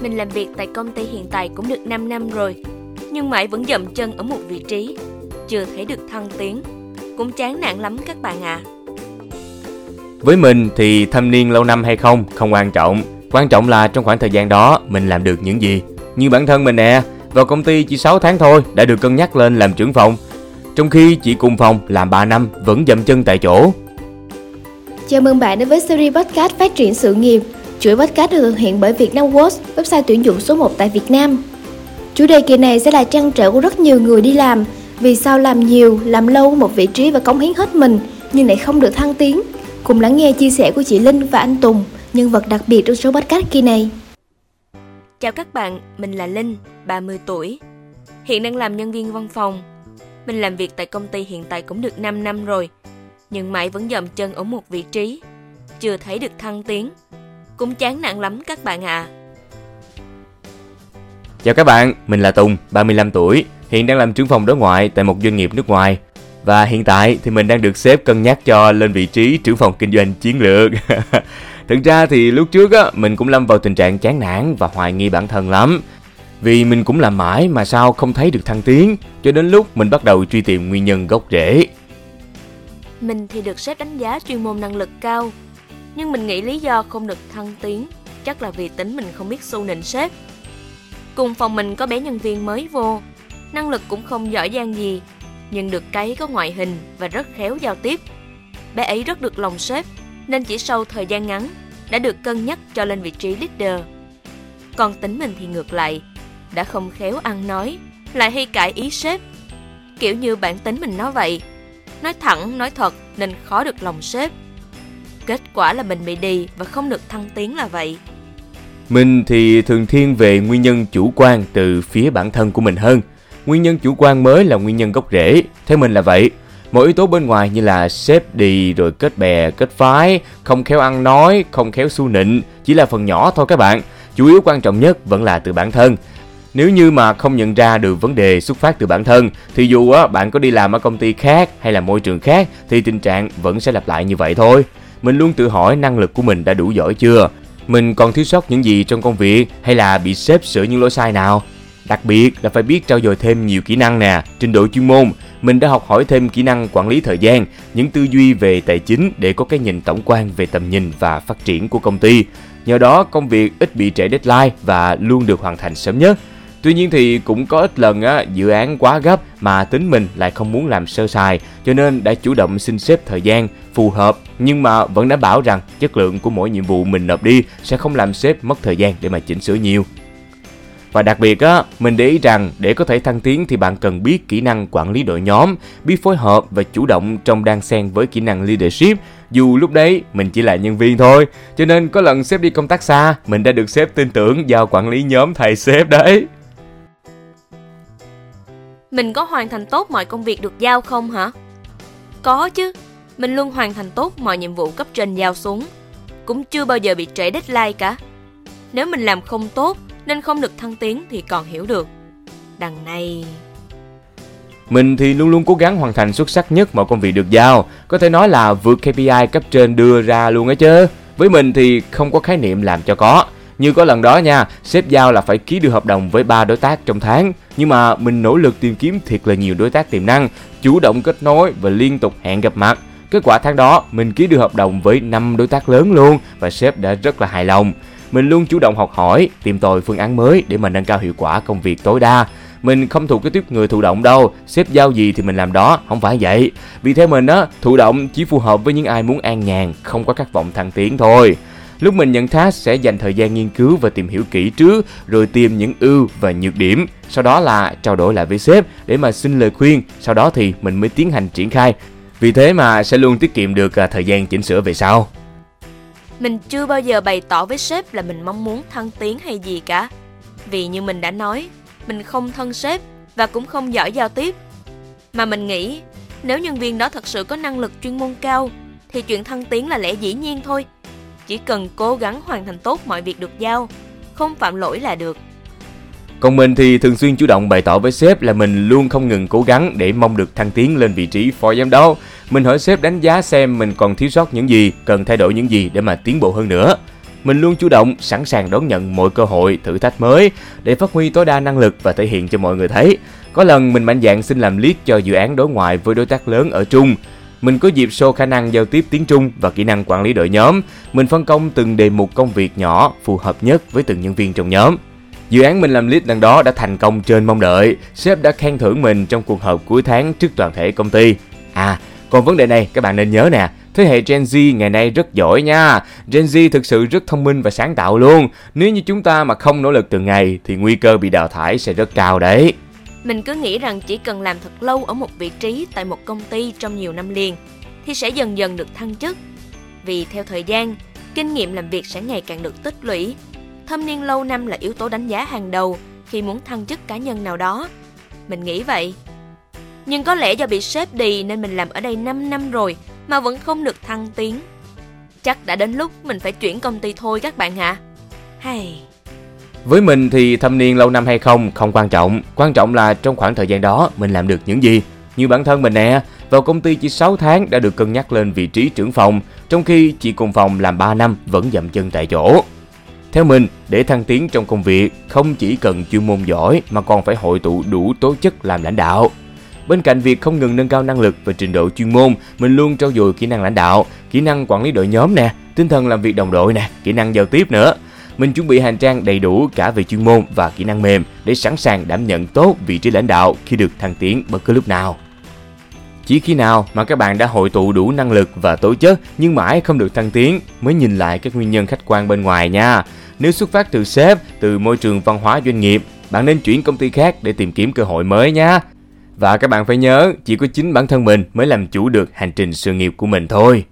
Mình làm việc tại công ty hiện tại cũng được 5 năm rồi, nhưng mãi vẫn dậm chân ở một vị trí, chưa thấy được thăng tiến. Cũng chán nản lắm các bạn ạ. À. Với mình thì thâm niên lâu năm hay không không quan trọng, quan trọng là trong khoảng thời gian đó mình làm được những gì. Như bản thân mình nè, vào công ty chỉ 6 tháng thôi đã được cân nhắc lên làm trưởng phòng, trong khi chị cùng phòng làm 3 năm vẫn dậm chân tại chỗ. Chào mừng bạn đến với series podcast phát triển sự nghiệp. Chuỗi podcast được thực hiện bởi Vietnam Works, website tuyển dụng số 1 tại Việt Nam. Chủ đề kỳ này sẽ là trăn trở của rất nhiều người đi làm vì sao làm nhiều, làm lâu một vị trí và cống hiến hết mình nhưng lại không được thăng tiến. Cùng lắng nghe chia sẻ của chị Linh và anh Tùng, nhân vật đặc biệt trong số podcast kỳ này. Chào các bạn, mình là Linh, 30 tuổi. Hiện đang làm nhân viên văn phòng. Mình làm việc tại công ty hiện tại cũng được 5 năm rồi, nhưng mãi vẫn dậm chân ở một vị trí, chưa thấy được thăng tiến. Cũng chán nản lắm các bạn ạ. À. Chào các bạn, mình là Tùng, 35 tuổi, hiện đang làm trưởng phòng đối ngoại tại một doanh nghiệp nước ngoài. Và hiện tại thì mình đang được sếp cân nhắc cho lên vị trí trưởng phòng kinh doanh chiến lược. Thực ra thì lúc trước á, mình cũng lâm vào tình trạng chán nản và hoài nghi bản thân lắm. Vì mình cũng làm mãi mà sao không thấy được thăng tiến, cho đến lúc mình bắt đầu truy tìm nguyên nhân gốc rễ. Mình thì được sếp đánh giá chuyên môn năng lực cao, nhưng mình nghĩ lý do không được thăng tiến chắc là vì tính mình không biết su nịnh sếp. Cùng phòng mình có bé nhân viên mới vô, năng lực cũng không giỏi giang gì, nhưng được cái có ngoại hình và rất khéo giao tiếp. Bé ấy rất được lòng sếp, nên chỉ sau thời gian ngắn đã được cân nhắc cho lên vị trí leader. Còn tính mình thì ngược lại, đã không khéo ăn nói, lại hay cãi ý sếp. Kiểu như bản tính mình nói vậy, nói thẳng, nói thật nên khó được lòng sếp. Kết quả là mình bị đi và không được thăng tiến là vậy. Mình thì thường thiên về nguyên nhân chủ quan từ phía bản thân của mình hơn. Nguyên nhân chủ quan mới là nguyên nhân gốc rễ, theo mình là vậy. Mọi yếu tố bên ngoài như là xếp đi rồi kết bè, kết phái, không khéo ăn nói, không khéo su nịnh, chỉ là phần nhỏ thôi các bạn. Chủ yếu quan trọng nhất vẫn là từ bản thân. Nếu như mà không nhận ra được vấn đề xuất phát từ bản thân thì dù á bạn có đi làm ở công ty khác hay là môi trường khác thì tình trạng vẫn sẽ lặp lại như vậy thôi. Mình luôn tự hỏi năng lực của mình đã đủ giỏi chưa? Mình còn thiếu sót những gì trong công việc hay là bị sếp sửa những lỗi sai nào? Đặc biệt là phải biết trau dồi thêm nhiều kỹ năng nè, trình độ chuyên môn. Mình đã học hỏi thêm kỹ năng quản lý thời gian, những tư duy về tài chính để có cái nhìn tổng quan về tầm nhìn và phát triển của công ty. Nhờ đó công việc ít bị trễ deadline và luôn được hoàn thành sớm nhất. Tuy nhiên thì cũng có ít lần á, dự án quá gấp mà tính mình lại không muốn làm sơ sài cho nên đã chủ động xin xếp thời gian phù hợp nhưng mà vẫn đảm bảo rằng chất lượng của mỗi nhiệm vụ mình nộp đi sẽ không làm sếp mất thời gian để mà chỉnh sửa nhiều. Và đặc biệt á, mình để ý rằng để có thể thăng tiến thì bạn cần biết kỹ năng quản lý đội nhóm, biết phối hợp và chủ động trong đan xen với kỹ năng leadership. Dù lúc đấy mình chỉ là nhân viên thôi, cho nên có lần sếp đi công tác xa, mình đã được sếp tin tưởng giao quản lý nhóm thầy sếp đấy. Mình có hoàn thành tốt mọi công việc được giao không hả? Có chứ, mình luôn hoàn thành tốt mọi nhiệm vụ cấp trên giao xuống. Cũng chưa bao giờ bị trễ deadline cả. Nếu mình làm không tốt nên không được thăng tiến thì còn hiểu được. Đằng này... Mình thì luôn luôn cố gắng hoàn thành xuất sắc nhất mọi công việc được giao, có thể nói là vượt KPI cấp trên đưa ra luôn á chứ. Với mình thì không có khái niệm làm cho có, như có lần đó nha, sếp giao là phải ký được hợp đồng với ba đối tác trong tháng. Nhưng mà mình nỗ lực tìm kiếm thiệt là nhiều đối tác tiềm năng, chủ động kết nối và liên tục hẹn gặp mặt. Kết quả tháng đó, mình ký được hợp đồng với 5 đối tác lớn luôn và sếp đã rất là hài lòng. Mình luôn chủ động học hỏi, tìm tòi phương án mới để mà nâng cao hiệu quả công việc tối đa. Mình không thuộc cái tiếp người thụ động đâu, sếp giao gì thì mình làm đó, không phải vậy. Vì theo mình á, thụ động chỉ phù hợp với những ai muốn an nhàn, không có khát vọng thăng tiến thôi. Lúc mình nhận task sẽ dành thời gian nghiên cứu và tìm hiểu kỹ trước, rồi tìm những ưu và nhược điểm. Sau đó là trao đổi lại với sếp để mà xin lời khuyên, sau đó thì mình mới tiến hành triển khai. Vì thế mà sẽ luôn tiết kiệm được à, thời gian chỉnh sửa về sau. Mình chưa bao giờ bày tỏ với sếp là mình mong muốn thăng tiến hay gì cả. Vì như mình đã nói, mình không thân sếp và cũng không giỏi giao tiếp. Mà mình nghĩ, nếu nhân viên đó thật sự có năng lực chuyên môn cao, thì chuyện thăng tiến là lẽ dĩ nhiên thôi chỉ cần cố gắng hoàn thành tốt mọi việc được giao, không phạm lỗi là được. Còn mình thì thường xuyên chủ động bày tỏ với sếp là mình luôn không ngừng cố gắng để mong được thăng tiến lên vị trí phó giám đốc. Mình hỏi sếp đánh giá xem mình còn thiếu sót những gì, cần thay đổi những gì để mà tiến bộ hơn nữa. Mình luôn chủ động, sẵn sàng đón nhận mọi cơ hội, thử thách mới để phát huy tối đa năng lực và thể hiện cho mọi người thấy. Có lần mình mạnh dạn xin làm lead cho dự án đối ngoại với đối tác lớn ở Trung. Mình có dịp show khả năng giao tiếp tiếng Trung và kỹ năng quản lý đội nhóm. Mình phân công từng đề mục công việc nhỏ phù hợp nhất với từng nhân viên trong nhóm. Dự án mình làm lead lần đó đã thành công trên mong đợi. Sếp đã khen thưởng mình trong cuộc họp cuối tháng trước toàn thể công ty. À, còn vấn đề này các bạn nên nhớ nè, thế hệ Gen Z ngày nay rất giỏi nha. Gen Z thực sự rất thông minh và sáng tạo luôn. Nếu như chúng ta mà không nỗ lực từng ngày thì nguy cơ bị đào thải sẽ rất cao đấy. Mình cứ nghĩ rằng chỉ cần làm thật lâu ở một vị trí tại một công ty trong nhiều năm liền thì sẽ dần dần được thăng chức. Vì theo thời gian, kinh nghiệm làm việc sẽ ngày càng được tích lũy. Thâm niên lâu năm là yếu tố đánh giá hàng đầu khi muốn thăng chức cá nhân nào đó. Mình nghĩ vậy. Nhưng có lẽ do bị sếp đì nên mình làm ở đây 5 năm rồi mà vẫn không được thăng tiến. Chắc đã đến lúc mình phải chuyển công ty thôi các bạn ạ. Hay... Với mình thì thâm niên lâu năm hay không không quan trọng, quan trọng là trong khoảng thời gian đó mình làm được những gì. Như bản thân mình nè, vào công ty chỉ 6 tháng đã được cân nhắc lên vị trí trưởng phòng, trong khi chị cùng phòng làm 3 năm vẫn dậm chân tại chỗ. Theo mình, để thăng tiến trong công việc, không chỉ cần chuyên môn giỏi mà còn phải hội tụ đủ tố chất làm lãnh đạo. Bên cạnh việc không ngừng nâng cao năng lực và trình độ chuyên môn, mình luôn trau dồi kỹ năng lãnh đạo, kỹ năng quản lý đội nhóm nè, tinh thần làm việc đồng đội nè, kỹ năng giao tiếp nữa. Mình chuẩn bị hành trang đầy đủ cả về chuyên môn và kỹ năng mềm để sẵn sàng đảm nhận tốt vị trí lãnh đạo khi được thăng tiến bất cứ lúc nào. Chỉ khi nào mà các bạn đã hội tụ đủ năng lực và tố chất nhưng mãi không được thăng tiến mới nhìn lại các nguyên nhân khách quan bên ngoài nha. Nếu xuất phát từ sếp, từ môi trường văn hóa doanh nghiệp, bạn nên chuyển công ty khác để tìm kiếm cơ hội mới nha. Và các bạn phải nhớ, chỉ có chính bản thân mình mới làm chủ được hành trình sự nghiệp của mình thôi.